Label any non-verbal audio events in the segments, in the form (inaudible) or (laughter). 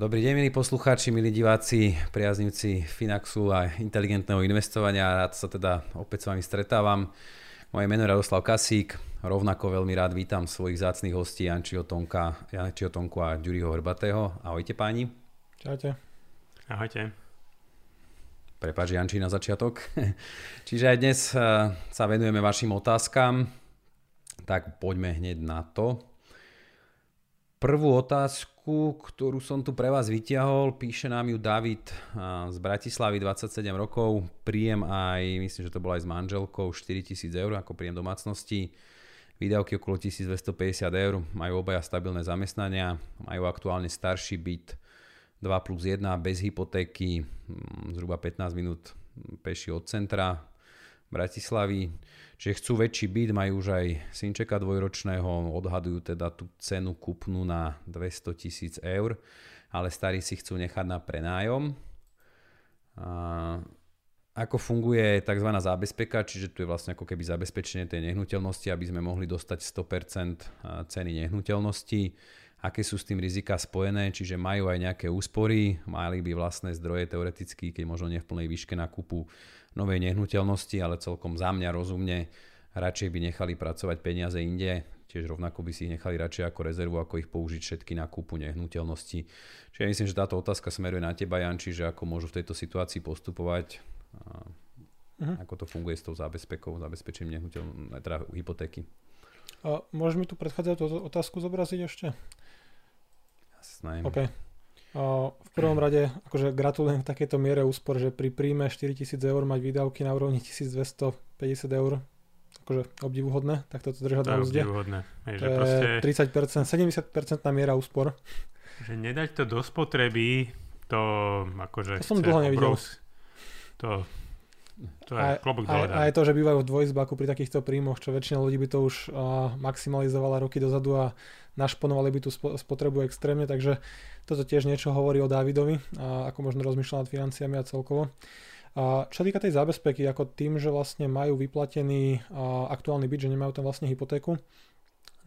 Dobrý deň, milí poslucháči, milí diváci, priaznivci Finaxu a inteligentného investovania. Rád sa teda opäť s vami stretávam. Moje meno je Radoslav Kasík. Rovnako veľmi rád vítam svojich zácných hostí Jančiho Tonka, Jančiho Tonku a Ďuriho Hrbatého. Ahojte páni. Čaute. Ahojte. Prepač Janči na začiatok. (laughs) Čiže aj dnes eh, sa venujeme vašim otázkam, tak poďme hneď na to. Prvú otázku, ktorú som tu pre vás vyťahol, píše nám ju David z Bratislavy, 27 rokov, príjem aj, myslím, že to bolo aj s manželkou, 4000 eur ako príjem domácnosti, výdavky okolo 1250 eur, majú obaja stabilné zamestnania, majú aktuálne starší byt, 2 plus 1 bez hypotéky, mm, zhruba 15 minút peši od centra Bratislavy. Čiže chcú väčší byt, majú už aj synčeka dvojročného, odhadujú teda tú cenu kupnú na 200 tisíc eur, ale starí si chcú nechať na prenájom. A ako funguje tzv. zábezpeka, čiže tu je vlastne ako keby zabezpečenie tej nehnuteľnosti, aby sme mohli dostať 100% ceny nehnuteľnosti aké sú s tým rizika spojené, čiže majú aj nejaké úspory, mali by vlastné zdroje teoreticky, keď možno nie v plnej výške na kúpu novej nehnuteľnosti, ale celkom za mňa rozumne radšej by nechali pracovať peniaze inde, tiež rovnako by si ich nechali radšej ako rezervu, ako ich použiť všetky na kúpu nehnuteľnosti. Čiže ja myslím, že táto otázka smeruje na teba, Janči, že ako môžu v tejto situácii postupovať, uh-huh. ako to funguje s tou zábezpekou, zabezpečením nehnuteľnosti, teda hypotéky. A môžeš mi tu otázku zobraziť ešte? Jasné. OK. V prvom rade akože gratulujem k takejto miere úspor, že pri príjme 4000 eur mať výdavky na úrovni 1250 eur akože obdivuhodné, tak toto držať na úzde. Obdivuhodné. To je proste... 30%, 70% na miera úspor. Že nedať to do spotreby, to akože... To som dlho nevidel. To to je aj, klobok aj, aj to, že bývajú v dvojizbaku pri takýchto príjmoch, čo väčšina ľudí by to už uh, maximalizovala roky dozadu a našponovali by tú spotrebu extrémne, takže toto tiež niečo hovorí o Dávidovi, a ako možno rozmýšľa nad financiami a celkovo. A čo týka tej zábezpeky, ako tým, že vlastne majú vyplatený aktuálny byt, že nemajú tam vlastne hypotéku,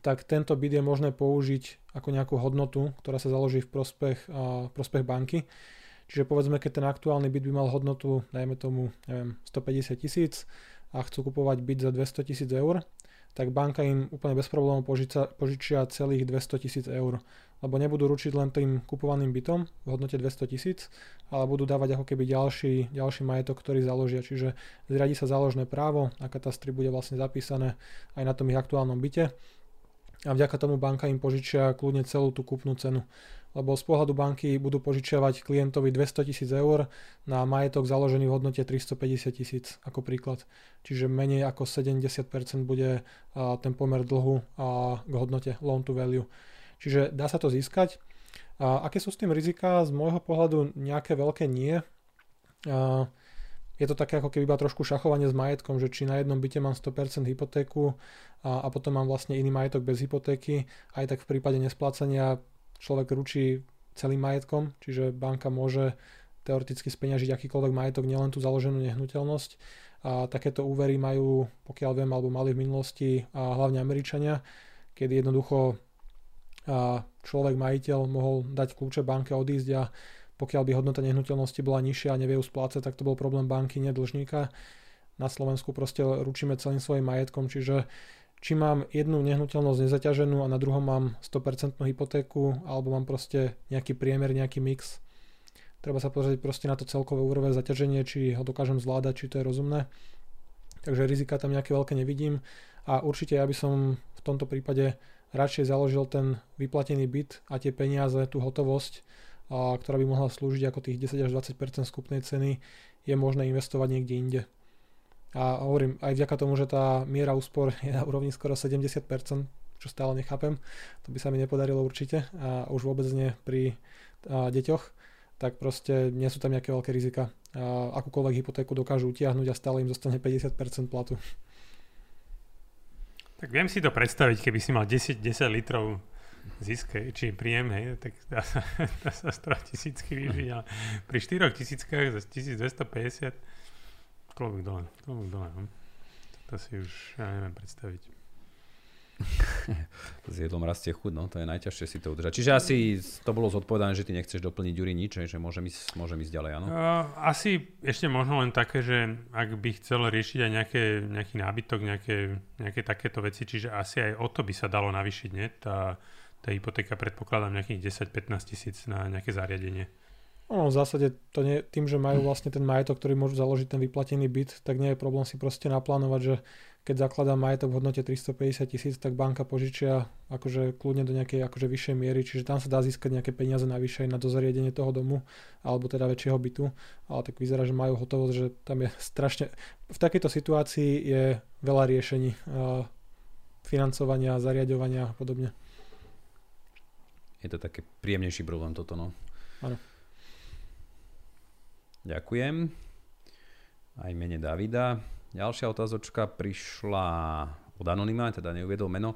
tak tento byt je možné použiť ako nejakú hodnotu, ktorá sa založí v prospech, prospech banky Čiže povedzme, keď ten aktuálny byt by mal hodnotu, dajme tomu, neviem, 150 tisíc a chcú kupovať byt za 200 tisíc eur, tak banka im úplne bez problémov požičia, požičia celých 200 tisíc eur. Lebo nebudú ručiť len tým kupovaným bytom v hodnote 200 tisíc, ale budú dávať ako keby ďalší, ďalší majetok, ktorý založia. Čiže zriadi sa záložné právo, na katastri bude vlastne zapísané aj na tom ich aktuálnom byte a vďaka tomu banka im požičia kľudne celú tú kúpnu cenu. Lebo z pohľadu banky budú požičiavať klientovi 200 tisíc eur na majetok založený v hodnote 350 tisíc ako príklad. Čiže menej ako 70% bude ten pomer dlhu k hodnote loan to value. Čiže dá sa to získať. A aké sú s tým rizika? Z môjho pohľadu nejaké veľké nie. A je to také ako keby iba trošku šachovanie s majetkom, že či na jednom byte mám 100% hypotéku a, a potom mám vlastne iný majetok bez hypotéky, aj tak v prípade nesplácania človek ručí celým majetkom, čiže banka môže teoreticky speňažiť akýkoľvek majetok, nielen tú založenú nehnuteľnosť. A takéto úvery majú, pokiaľ viem, alebo mali v minulosti a hlavne Američania, kedy jednoducho a človek, majiteľ mohol dať kľúče banke, odísť a pokiaľ by hodnota nehnuteľnosti bola nižšia a nevie ju splácať, tak to bol problém banky, nedlžníka. Na Slovensku proste ručíme celým svojim majetkom, čiže či mám jednu nehnuteľnosť nezaťaženú a na druhom mám 100% hypotéku, alebo mám proste nejaký priemer, nejaký mix. Treba sa pozrieť proste na to celkové úrové zaťaženie, či ho dokážem zvládať, či to je rozumné. Takže rizika tam nejaké veľké nevidím a určite ja by som v tomto prípade radšej založil ten vyplatený byt a tie peniaze, tú hotovosť, ktorá by mohla slúžiť ako tých 10 až 20% skupnej ceny, je možné investovať niekde inde. A hovorím, aj vďaka tomu, že tá miera úspor je na úrovni skoro 70%, čo stále nechápem, to by sa mi nepodarilo určite a už vôbec nie pri a, deťoch, tak proste nie sú tam nejaké veľké rizika. A akúkoľvek hypotéku dokážu utiahnuť a stále im zostane 50% platu. Tak viem si to predstaviť, keby si mal 10, 10 litrov zisk, či príjem, hej, tak dá sa, (laughs) dá sa z toho tisícky vyžiť, ale pri 4 tisíckach za 1250 klobúk dole, klobúk dole. No. To si už ja neviem predstaviť. (laughs) s jedlom rastie chud, no to je najťažšie si to udržať. Čiže asi to bolo zodpovedané, že ty nechceš doplniť Juri nič, že môžem ísť, môžem ísť ďalej, áno? Asi ešte možno len také, že ak by chcel riešiť aj nejaké, nejaký nábytok, nejaké, nejaké takéto veci, čiže asi aj o to by sa dalo navýšiť, nie? Tá, tá hypotéka predpokladám nejakých 10-15 tisíc na nejaké zariadenie. No, v zásade to nie, tým, že majú vlastne ten majetok, ktorý môžu založiť ten vyplatený byt, tak nie je problém si proste naplánovať, že keď zakladá majetok v hodnote 350 tisíc, tak banka požičia akože kľudne do nejakej akože vyššej miery, čiže tam sa dá získať nejaké peniaze navyše na dozariadenie toho domu, alebo teda väčšieho bytu, ale tak vyzerá, že majú hotovosť, že tam je strašne... V takejto situácii je veľa riešení financovania, zariadovania a podobne. Je to také príjemnejší problém toto, no. Áno. Ďakujem. Aj mene Davida. Ďalšia otázočka prišla od Anonyma, teda neuviedol meno.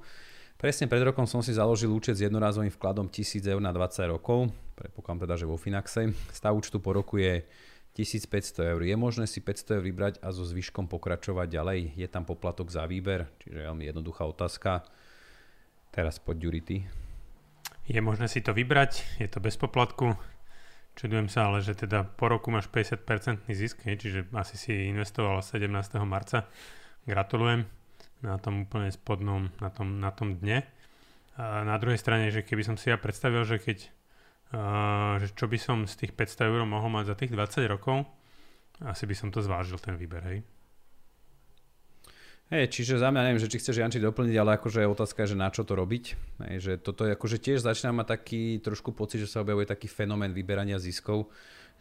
Presne pred rokom som si založil účet s jednorázovým vkladom 1000 eur na 20 rokov. Predpokladám teda, že vo Finaxe. Stav účtu po roku je 1500 eur. Je možné si 500 eur vybrať a so zvyškom pokračovať ďalej? Je tam poplatok za výber? Čiže veľmi jednoduchá otázka. Teraz poď. Je možné si to vybrať, je to bez poplatku. Čudujem sa, ale že teda po roku máš 50% zisk, čiže asi si investoval 17. marca. Gratulujem na tom úplne spodnom, na tom, na tom dne. A na druhej strane, že keby som si ja predstavil, že keď uh, že čo by som z tých 500 eur mohol mať za tých 20 rokov, asi by som to zvážil ten výber, hej. Hej, čiže za mňa neviem, že či chceš Janči doplniť, ale akože otázka je, že na čo to robiť. Hej, že toto je akože tiež začína mať taký trošku pocit, že sa objavuje taký fenomén vyberania ziskov,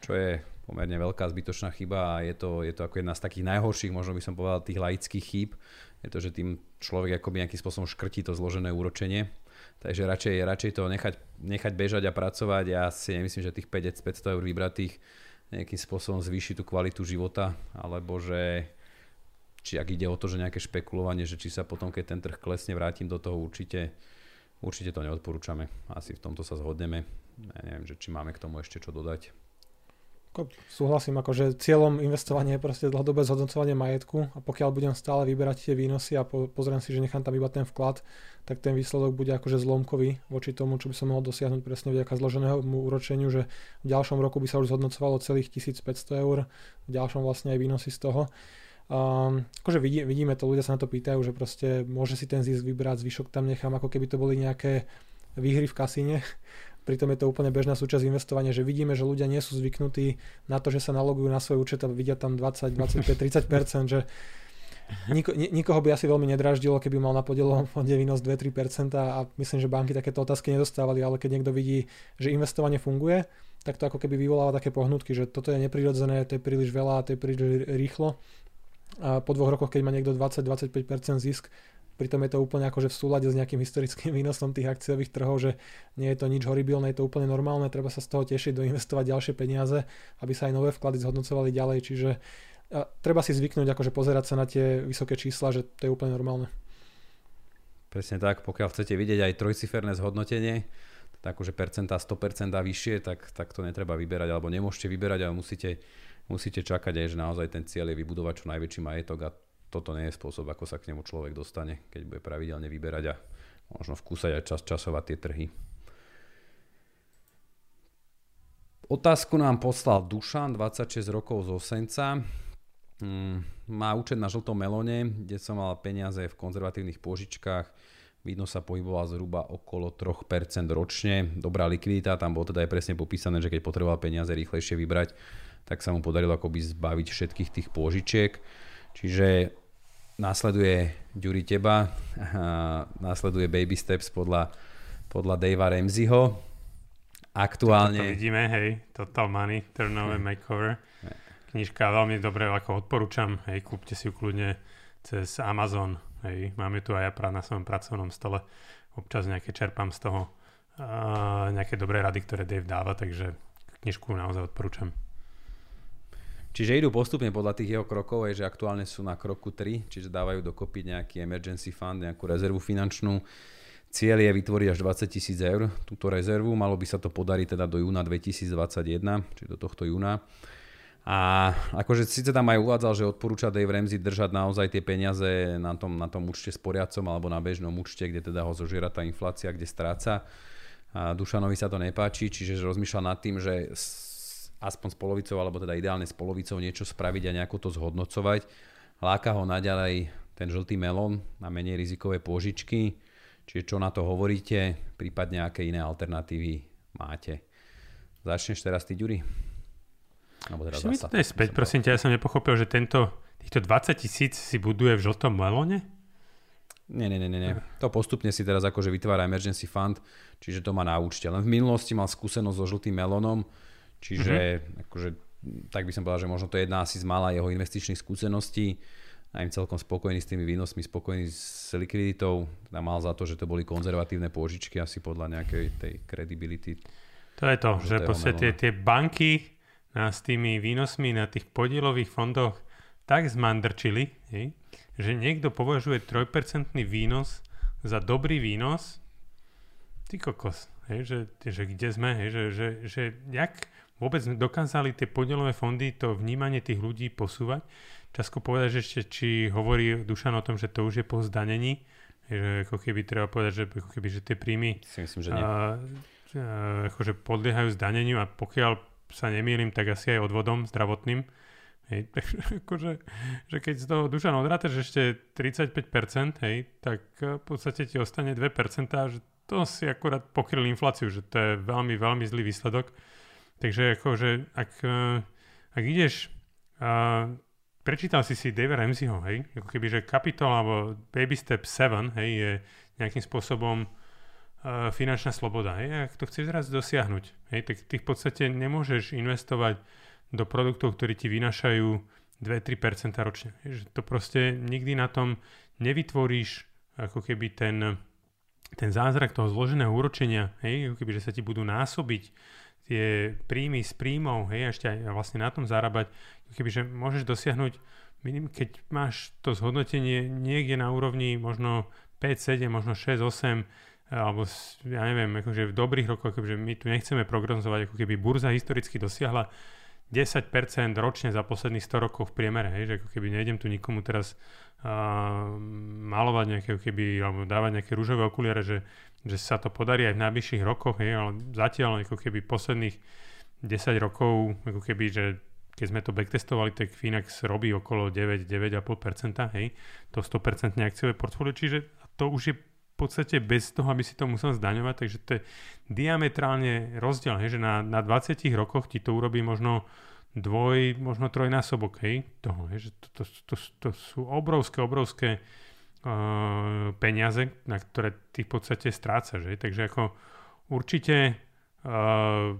čo je pomerne veľká zbytočná chyba a je to, je to ako jedna z takých najhorších, možno by som povedal, tých laických chýb. Je to, že tým človek akoby nejakým spôsobom škrtí to zložené úročenie. Takže radšej, radšej to nechať, nechať bežať a pracovať. Ja si nemyslím, že tých 500 eur vybratých nejakým spôsobom zvýši tú kvalitu života, alebo že či ak ide o to, že nejaké špekulovanie, že či sa potom, keď ten trh klesne, vrátim do toho, určite, určite to neodporúčame. Asi v tomto sa zhodneme. Ja neviem, že či máme k tomu ešte čo dodať. Súhlasím, akože cieľom investovania je proste dlhodobé zhodnocovanie majetku a pokiaľ budem stále vyberať tie výnosy a po, pozriem si, že nechám tam iba ten vklad, tak ten výsledok bude akože zlomkový voči tomu, čo by som mohol dosiahnuť presne vďaka zloženému úročeniu, že v ďalšom roku by sa už zhodnocovalo celých 1500 eur, v ďalšom vlastne aj výnosy z toho. Um, akože vidí, vidíme to, ľudia sa na to pýtajú, že proste môže si ten zisk vybrať, zvyšok tam nechám, ako keby to boli nejaké výhry v kasíne. (laughs) Pritom je to úplne bežná súčasť investovania, že vidíme, že ľudia nie sú zvyknutí na to, že sa nalogujú na svoj účet a vidia tam 20, 25, 30%, že Niko, nikoho by asi veľmi nedraždilo, keby mal na podielovom fonde výnos 2-3% a myslím, že banky takéto otázky nedostávali, ale keď niekto vidí, že investovanie funguje, tak to ako keby vyvoláva také pohnutky, že toto je neprirodzené, to je príliš veľa, to je príliš rýchlo a po dvoch rokoch, keď má niekto 20-25% zisk, pritom je to úplne akože v súlade s nejakým historickým (laughs) výnosom tých akciových trhov, že nie je to nič horibilné, je to úplne normálne, treba sa z toho tešiť, doinvestovať ďalšie peniaze, aby sa aj nové vklady zhodnocovali ďalej, čiže a treba si zvyknúť akože pozerať sa na tie vysoké čísla, že to je úplne normálne. Presne tak, pokiaľ chcete vidieť aj trojciferné zhodnotenie, tak akože percentá 100% a vyššie, tak, tak to netreba vyberať, alebo nemôžete vyberať, ale musíte musíte čakať aj, že naozaj ten cieľ je vybudovať čo najväčší majetok a toto nie je spôsob, ako sa k nemu človek dostane, keď bude pravidelne vyberať a možno vkúsať aj čas časovať tie trhy. Otázku nám poslal Dušan, 26 rokov z Osenca. Mm, má účet na žltom melóne, kde som mal peniaze v konzervatívnych pôžičkách. Vidno sa pohyboval zhruba okolo 3% ročne. Dobrá likvidita, tam bolo teda aj presne popísané, že keď potreboval peniaze rýchlejšie vybrať, tak sa mu podarilo akoby zbaviť všetkých tých pôžičiek. Čiže následuje Ďuri teba, následuje Baby Steps podľa, podľa Davea Ramseyho. Aktuálne... Toto vidíme, hej, Total Money, Turnover Makeover. knižka, veľmi dobre, ako odporúčam, hej, kúpte si ju kľudne cez Amazon, hej, máme tu aj ja na svojom pracovnom stole, občas nejaké čerpám z toho uh, nejaké dobré rady, ktoré Dave dáva, takže knižku naozaj odporúčam. Čiže idú postupne podľa tých jeho krokov, že aktuálne sú na kroku 3, čiže dávajú dokopy nejaký emergency fund, nejakú rezervu finančnú. Cieľ je vytvoriť až 20 tisíc eur túto rezervu, malo by sa to podariť teda do júna 2021, čiže do tohto júna. A akože síce tam aj uvádzal, že odporúča Dave Ramsey držať naozaj tie peniaze na tom, na tom účte s poriadcom alebo na bežnom účte, kde teda ho zožiera tá inflácia, kde stráca. A Dušanovi sa to nepáči, čiže rozmýšľa nad tým, že aspoň s polovicou, alebo teda ideálne s polovicou niečo spraviť a nejako to zhodnocovať. Láka ho naďalej ten žltý melón na menej rizikové pôžičky. Čiže čo na to hovoríte, prípadne aké iné alternatívy máte. Začneš teraz ty, Ďuri? Alebo teraz zasa, to je späť, prosím ťa, ja som nepochopil, že tento, týchto 20 tisíc si buduje v žltom melóne? Nie, nie, nie, nie. To postupne si teraz akože vytvára emergency fund, čiže to má na účte. Len v minulosti mal skúsenosť so žltým melónom, Čiže mm-hmm. akože, tak by som povedal, že možno to je jedna asi z mála jeho investičných skúseností. A im celkom spokojný s tými výnosmi, spokojný s likviditou. Teda mal za to, že to boli konzervatívne pôžičky asi podľa nejakej tej credibility. To je to, že proste tie, tie banky nás tými výnosmi na tých podielových fondoch tak zmandrčili, hej, že niekto považuje 3% výnos za dobrý výnos, ty kokos, hej, že, že kde sme, hej, že, že, že jak vôbec dokázali tie podielové fondy, to vnímanie tých ľudí posúvať. Časko povedať, že ešte, či hovorí Dušan o tom, že to už je po zdanení, že ako keby treba povedať, že, ako keby, že tie príjmy si myslím, že nie. A, a, akože podliehajú zdaneniu a pokiaľ sa nemýlim, tak asi aj odvodom zdravotným. Hej, (laughs) takže akože, že keď z toho Dušan odrátaš ešte 35%, hej, tak v podstate ti ostane 2%, že to si akurát pokryl infláciu, že to je veľmi, veľmi zlý výsledok. Takže akože, ak, eh, ak ideš, uh, prečítal si si Dave Ramseyho, hej, ako keby, že kapitol alebo Baby Step 7, hej, je nejakým spôsobom uh, finančná sloboda, hej, ak to chceš raz dosiahnuť, hej, tak ty v podstate nemôžeš investovať do produktov, ktorí ti vynašajú 2-3% ročne. Hej, že to proste nikdy na tom nevytvoríš ako keby ten, ten zázrak toho zloženého úročenia, hej, ako keby, že sa ti budú násobiť tie príjmy z príjmov, hej, ešte aj vlastne na tom zarábať, kebyže môžeš dosiahnuť, keď máš to zhodnotenie niekde na úrovni možno 5, 7, možno 6, 8, alebo ja neviem, akože v dobrých rokoch, akože my tu nechceme prognozovať, ako keby burza historicky dosiahla 10% ročne za posledných 100 rokov v priemere, hej, že ako keby nejdem tu nikomu teraz uh, malovať nejaké, keby, alebo dávať nejaké rúžové okuliare, že že sa to podarí aj v najbližších rokoch, hej, ale zatiaľ ako keby posledných 10 rokov, ako keby, že keď sme to backtestovali, tak Finax robí okolo 9-9,5%, hej, to 100% akciové portfólio, čiže to už je podstate bez toho, aby si to musel zdaňovať, takže to je diametrálne rozdiel, hej, že na, na 20 rokoch ti to urobí možno dvoj, možno trojnásobok, hej, toho, hej, že to, to, to, to sú obrovské, obrovské uh, peniaze, na ktoré ty v podstate strácaš. Že? Takže ako určite uh,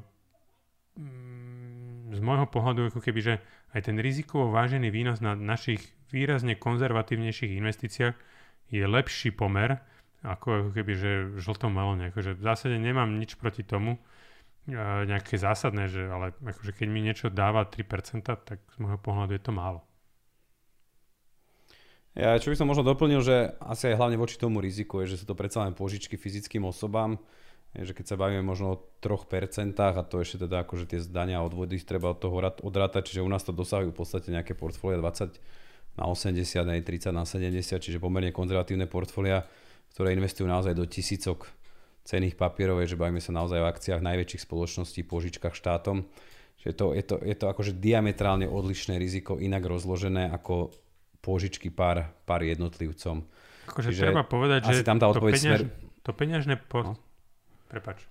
z môjho pohľadu ako keby, že aj ten rizikovo vážený výnos na našich výrazne konzervatívnejších investíciách je lepší pomer ako, keby, že žltom melóne. Akože v zásade nemám nič proti tomu, uh, nejaké zásadné, že, ale akože keď mi niečo dáva 3%, tak z môjho pohľadu je to málo. Ja čo by som možno doplnil, že asi aj hlavne voči tomu riziku je, že sú to predsa len požičky fyzickým osobám, že keď sa bavíme možno o 3% a to ešte teda akože tie zdania a odvody treba od toho odrátať, čiže u nás to dosahujú v podstate nejaké portfólia 20 na 80, aj 30 na 70, čiže pomerne konzervatívne portfólia, ktoré investujú naozaj do tisícok cených papierov, že bavíme sa naozaj o akciách najväčších spoločností, požičkách štátom. Čiže to, je, to, je to akože diametrálne odlišné riziko, inak rozložené ako pôžičky pár, pár jednotlivcom. Akože Čiže treba povedať, že tam tá to, peňaž, smer... to peňažné por... no. Prepač.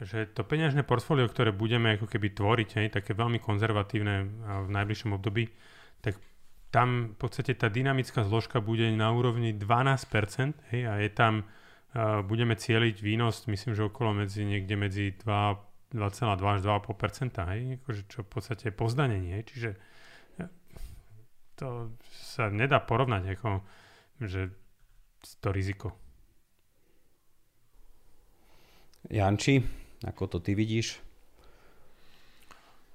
Že to peňažné portfólio, ktoré budeme ako keby tvoriť, hej, také veľmi konzervatívne v najbližšom období, tak tam v podstate tá dynamická zložka bude na úrovni 12% hej, a je tam, uh, budeme cieliť výnos, myslím, že okolo medzi, niekde medzi 2, 2,2 až 2,5%, hej, akože čo v podstate je pozdanenie, čiže to sa nedá porovnať, ako, že to riziko. Janči, ako to ty vidíš?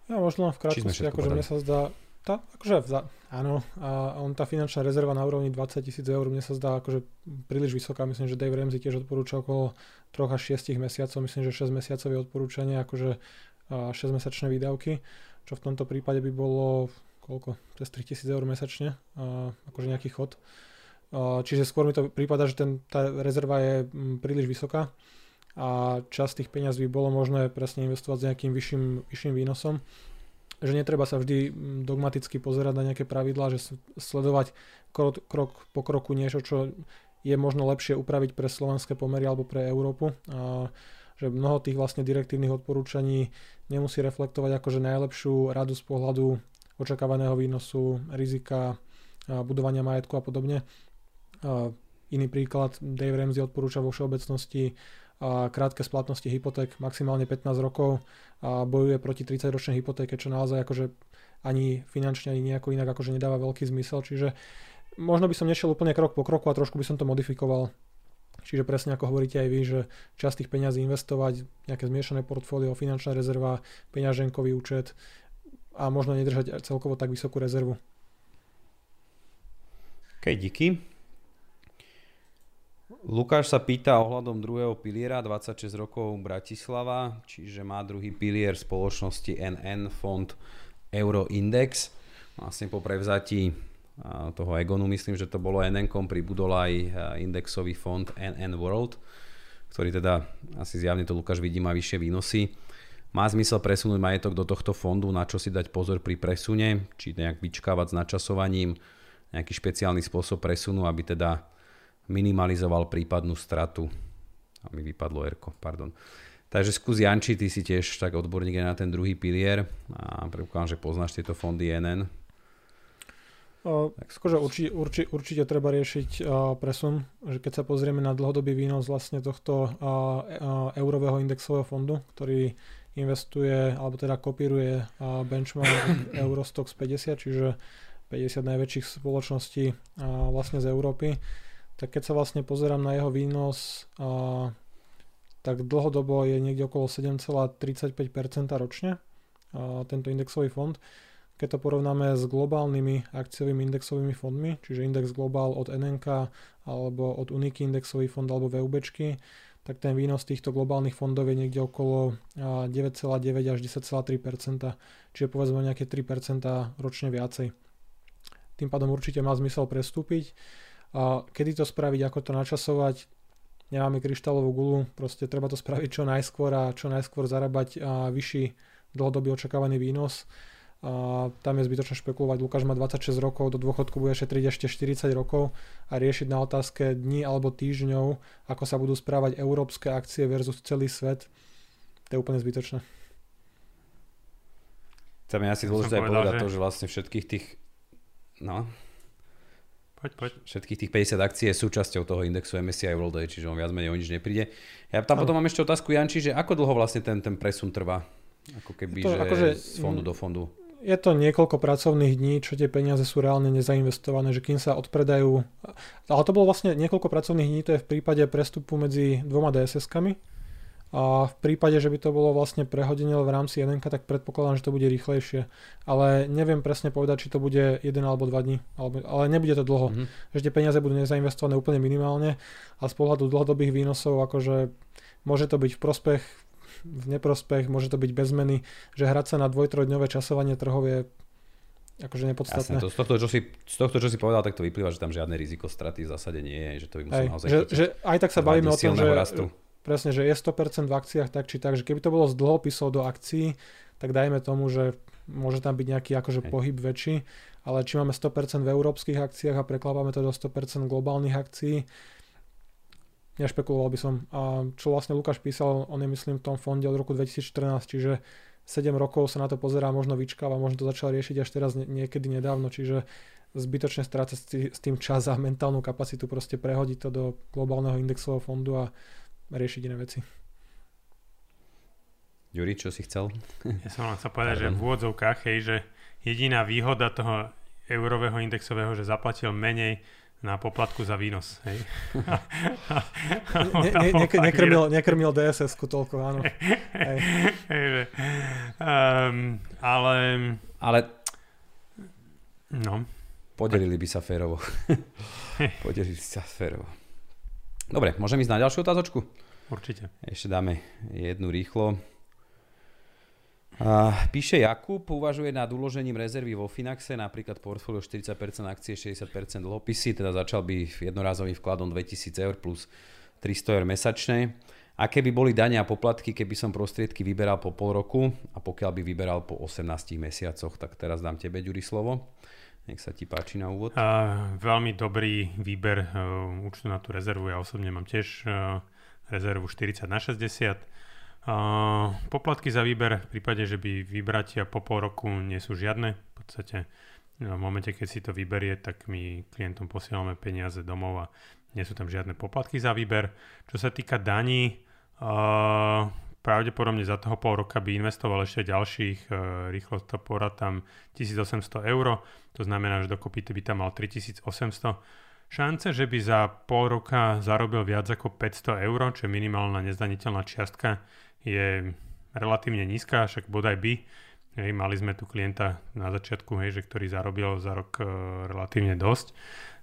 Ja možno v krátkosti, akože mne sa zdá, tá, akože áno, a on tá finančná rezerva na úrovni 20 tisíc eur, mne sa zdá akože príliš vysoká, myslím, že Dave Ramsey tiež odporúča okolo 3 až 6 mesiacov, myslím, že 6 mesiacov je odporúčanie, akože 6 mesačné výdavky, čo v tomto prípade by bolo koľko, cez 3000 eur mesačne, akože nejaký chod. Čiže skôr mi to prípada, že ten, tá rezerva je príliš vysoká a časť tých peňazí by bolo možné presne investovať s nejakým vyšším, vyšším výnosom. Že netreba sa vždy dogmaticky pozerať na nejaké pravidlá, že sledovať krok, krok po kroku niečo, čo je možno lepšie upraviť pre slovenské pomery alebo pre Európu. A že mnoho tých vlastne direktívnych odporúčaní nemusí reflektovať akože najlepšiu radu z pohľadu očakávaného výnosu, rizika, budovania majetku a podobne. Iný príklad, Dave Ramsey odporúča vo všeobecnosti krátke splatnosti hypoték, maximálne 15 rokov a bojuje proti 30-ročnej hypotéke, čo naozaj akože ani finančne, ani nejako inak akože nedáva veľký zmysel, čiže možno by som nešiel úplne krok po kroku a trošku by som to modifikoval. Čiže presne ako hovoríte aj vy, že časť tých peňazí investovať, nejaké zmiešané portfólio, finančná rezerva, peňaženkový účet a možno nedržať celkovo tak vysokú rezervu. OK, díky. Lukáš sa pýta ohľadom druhého piliera, 26 rokov Bratislava, čiže má druhý pilier spoločnosti NN fond Euroindex. Vlastne po prevzatí toho Egonu, myslím, že to bolo NN, pribudol aj indexový fond NN World, ktorý teda asi zjavne to Lukáš vidí, má vyššie výnosy. Má zmysel presunúť majetok do tohto fondu, na čo si dať pozor pri presune, či nejak vyčkávať s načasovaním, nejaký špeciálny spôsob presunu, aby teda minimalizoval prípadnú stratu. A mi vypadlo Erko, pardon. Takže skús Janči, ty si tiež tak odborník na ten druhý pilier a predpokladám, že poznáš tieto fondy NN. Uh, skôr, určite, určite, určite treba riešiť uh, presun, že keď sa pozrieme na dlhodobý výnos vlastne tohto uh, uh, eurového indexového fondu, ktorý investuje, alebo teda kopíruje uh, benchmark (coughs) Eurostox 50, čiže 50 najväčších spoločností uh, vlastne z Európy, tak keď sa vlastne pozerám na jeho výnos, a, tak dlhodobo je niekde okolo 7,35% ročne a, tento indexový fond. Keď to porovnáme s globálnymi akciovými indexovými fondmi, čiže index globál od NNK alebo od Uniky indexový fond alebo VUB, tak ten výnos týchto globálnych fondov je niekde okolo 9,9 až 10,3%, čiže povedzme nejaké 3% ročne viacej. Tým pádom určite má zmysel prestúpiť. A kedy to spraviť, ako to načasovať, nemáme kryštálovú gulu, proste treba to spraviť čo najskôr a čo najskôr zarábať a vyšší dlhodobý očakávaný výnos. A tam je zbytočné špekulovať. Lukáš má 26 rokov, do dôchodku bude šetriť ešte 40 rokov a riešiť na otázke dní alebo týždňov, ako sa budú správať európske akcie versus celý svet. To je úplne zbytočné. Tam je asi dôležité povedať že... to, že vlastne všetkých tých no, Poď, poď. Všetkých tých 50 akcií je súčasťou toho indexu MSCI World Day, čiže on viac menej o nič nepríde. Ja tam no. potom mám ešte otázku, Janči, že ako dlho vlastne ten, ten presun trvá? Ako keby, to, že akože, z fondu do fondu. Je to niekoľko pracovných dní, čo tie peniaze sú reálne nezainvestované, že kým sa odpredajú... Ale to bolo vlastne niekoľko pracovných dní, to je v prípade prestupu medzi dvoma DSS-kami a v prípade, že by to bolo vlastne prehodenie v rámci 1, tak predpokladám, že to bude rýchlejšie. Ale neviem presne povedať, či to bude 1 alebo 2 dní. Alebo, ale nebude to dlho. Mm-hmm. Že tie peniaze budú nezainvestované úplne minimálne a z pohľadu dlhodobých výnosov akože môže to byť v prospech, v neprospech, môže to byť bez zmeny, že hrať sa na dvoj-trojdňové časovanie trhov je akože nepodstatné. Jasne, to, z, tohto, čo si, z tohto, čo si povedal, tak to vyplýva, že tam žiadne riziko straty v zásade nie je, že to by musel naozaj že, že aj tak sa bavíme o tom, že, rastu presne, že je 100% v akciách tak či tak, že keby to bolo z dlhopisov do akcií, tak dajme tomu, že môže tam byť nejaký akože pohyb väčší, ale či máme 100% v európskych akciách a preklapáme to do 100% globálnych akcií, nešpekuloval by som. A čo vlastne Lukáš písal, on je myslím v tom fonde od roku 2014, čiže 7 rokov sa na to pozerá, možno vyčkáva, možno to začal riešiť až teraz niekedy nedávno, čiže zbytočne strácať s tým čas a mentálnu kapacitu proste prehodiť to do globálneho indexového fondu a riešiť iné veci. Ďuri, čo si chcel? Ja som len chcel povedať, Pardon. že v úvodzovkách, hej, že jediná výhoda toho eurového indexového, že zaplatil menej na poplatku za výnos. Hej. ne, (laughs) ne, ne, nekrmil, nekrmil DSS-ku toľko, áno. (laughs) Hej. Hej, že, um, ale... Ale... No. Podelili by sa férovo. (laughs) Podelili sa férovo. Dobre, môžem ísť na ďalšiu otázočku? Určite. Ešte dáme jednu rýchlo. Uh, píše Jakub, uvažuje nad uložením rezervy vo Finaxe, napríklad portfólio 40% akcie, 60% dlhopisy, teda začal by jednorázovým vkladom 2000 eur plus 300 eur mesačne. Aké by boli dania a poplatky, keby som prostriedky vyberal po pol roku a pokiaľ by vyberal po 18 mesiacoch, tak teraz dám tebe, Ďuri, slovo. Nech sa ti páči na úvod. Uh, veľmi dobrý výber uh, účtu na tú rezervu. Ja osobne mám tiež uh, rezervu 40 na 60 Uh, poplatky za výber v prípade, že by vybratia po pol roku nie sú žiadne. V podstate no, v momente, keď si to vyberie, tak my klientom posielame peniaze domov a nie sú tam žiadne poplatky za výber. Čo sa týka daní, pravdepodobne za toho pol roka by investoval ešte ďalších, uh, rýchlo to tam 1800 eur, to znamená, že dokopy by tam mal 3800 Šance, že by za pol roka zarobil viac ako 500 eur, čo je minimálna nezdaniteľná čiastka, je relatívne nízka, však bodaj by. Hej, mali sme tu klienta na začiatku, hej, že ktorý zarobil za rok uh, relatívne dosť.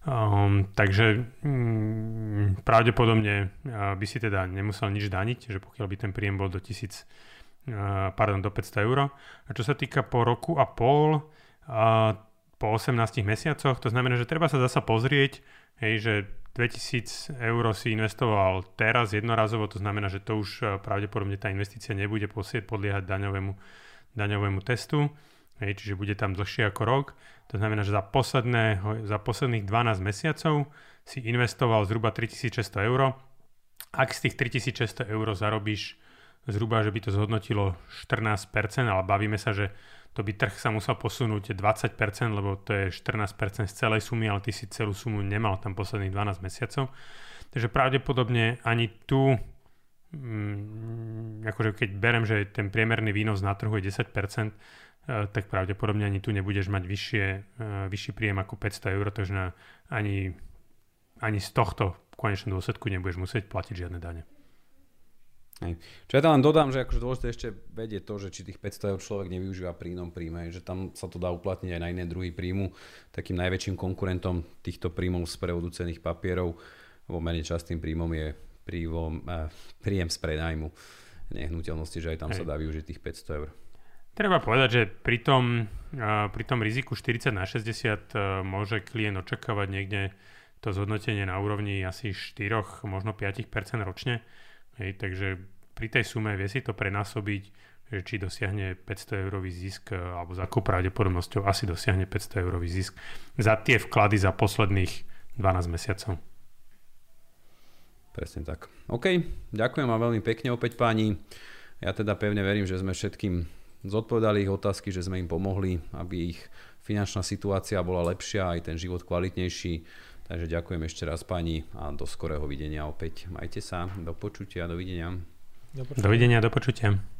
Um, takže um, pravdepodobne uh, by si teda nemusel nič daniť, že pokiaľ by ten príjem bol do 1000, uh, pardon, do 500 eur. A čo sa týka po roku a pol, uh, po 18 mesiacoch, to znamená, že treba sa zasa pozrieť, hej, že 2000 eur si investoval teraz jednorazovo, to znamená, že to už eh, pravdepodobne tá investícia nebude podliehať daňovému, daňovému testu, hej, čiže bude tam dlhšie ako rok. To znamená, že za, posledné, za posledných 12 mesiacov si investoval zhruba 3600 eur. Ak z tých 3600 eur zarobíš zhruba, že by to zhodnotilo 14%, ale bavíme sa, že to by trh sa musel posunúť 20%, lebo to je 14% z celej sumy, ale ty si celú sumu nemal tam posledných 12 mesiacov. Takže pravdepodobne ani tu, mm, akože keď berem, že ten priemerný výnos na trhu je 10%, eh, tak pravdepodobne ani tu nebudeš mať vyššie, eh, vyšší príjem ako 500 eur, takže na, ani, ani z tohto v konečnom dôsledku nebudeš musieť platiť žiadne dane. Hej. Čo ja tam len dodám, že akože dôležité ešte vedieť to, že či tých 500 eur človek nevyužíva príjmom príjme, že tam sa to dá uplatniť aj na iné druhy príjmu. Takým najväčším konkurentom týchto príjmov z prevodu cených papierov, alebo menej častým príjmom je príjom, eh, príjem z prenajmu nehnuteľnosti, že aj tam Hej. sa dá využiť tých 500 eur. Treba povedať, že pri tom, uh, pri tom riziku 40 na 60 uh, môže klient očakávať niekde to zhodnotenie na úrovni asi 4, možno 5% ročne Hej, takže pri tej sume vie si to prenásobiť, že či dosiahne 500 eurový zisk, e, alebo za akou pravdepodobnosťou asi dosiahne 500 eurový zisk za tie vklady za posledných 12 mesiacov. Presne tak. OK, ďakujem vám veľmi pekne opäť páni. Ja teda pevne verím, že sme všetkým zodpovedali ich otázky, že sme im pomohli, aby ich finančná situácia bola lepšia, aj ten život kvalitnejší. Takže ďakujem ešte raz pani a do skorého videnia opäť. Majte sa, do počutia, dovidenia. Do počutia, do počutia.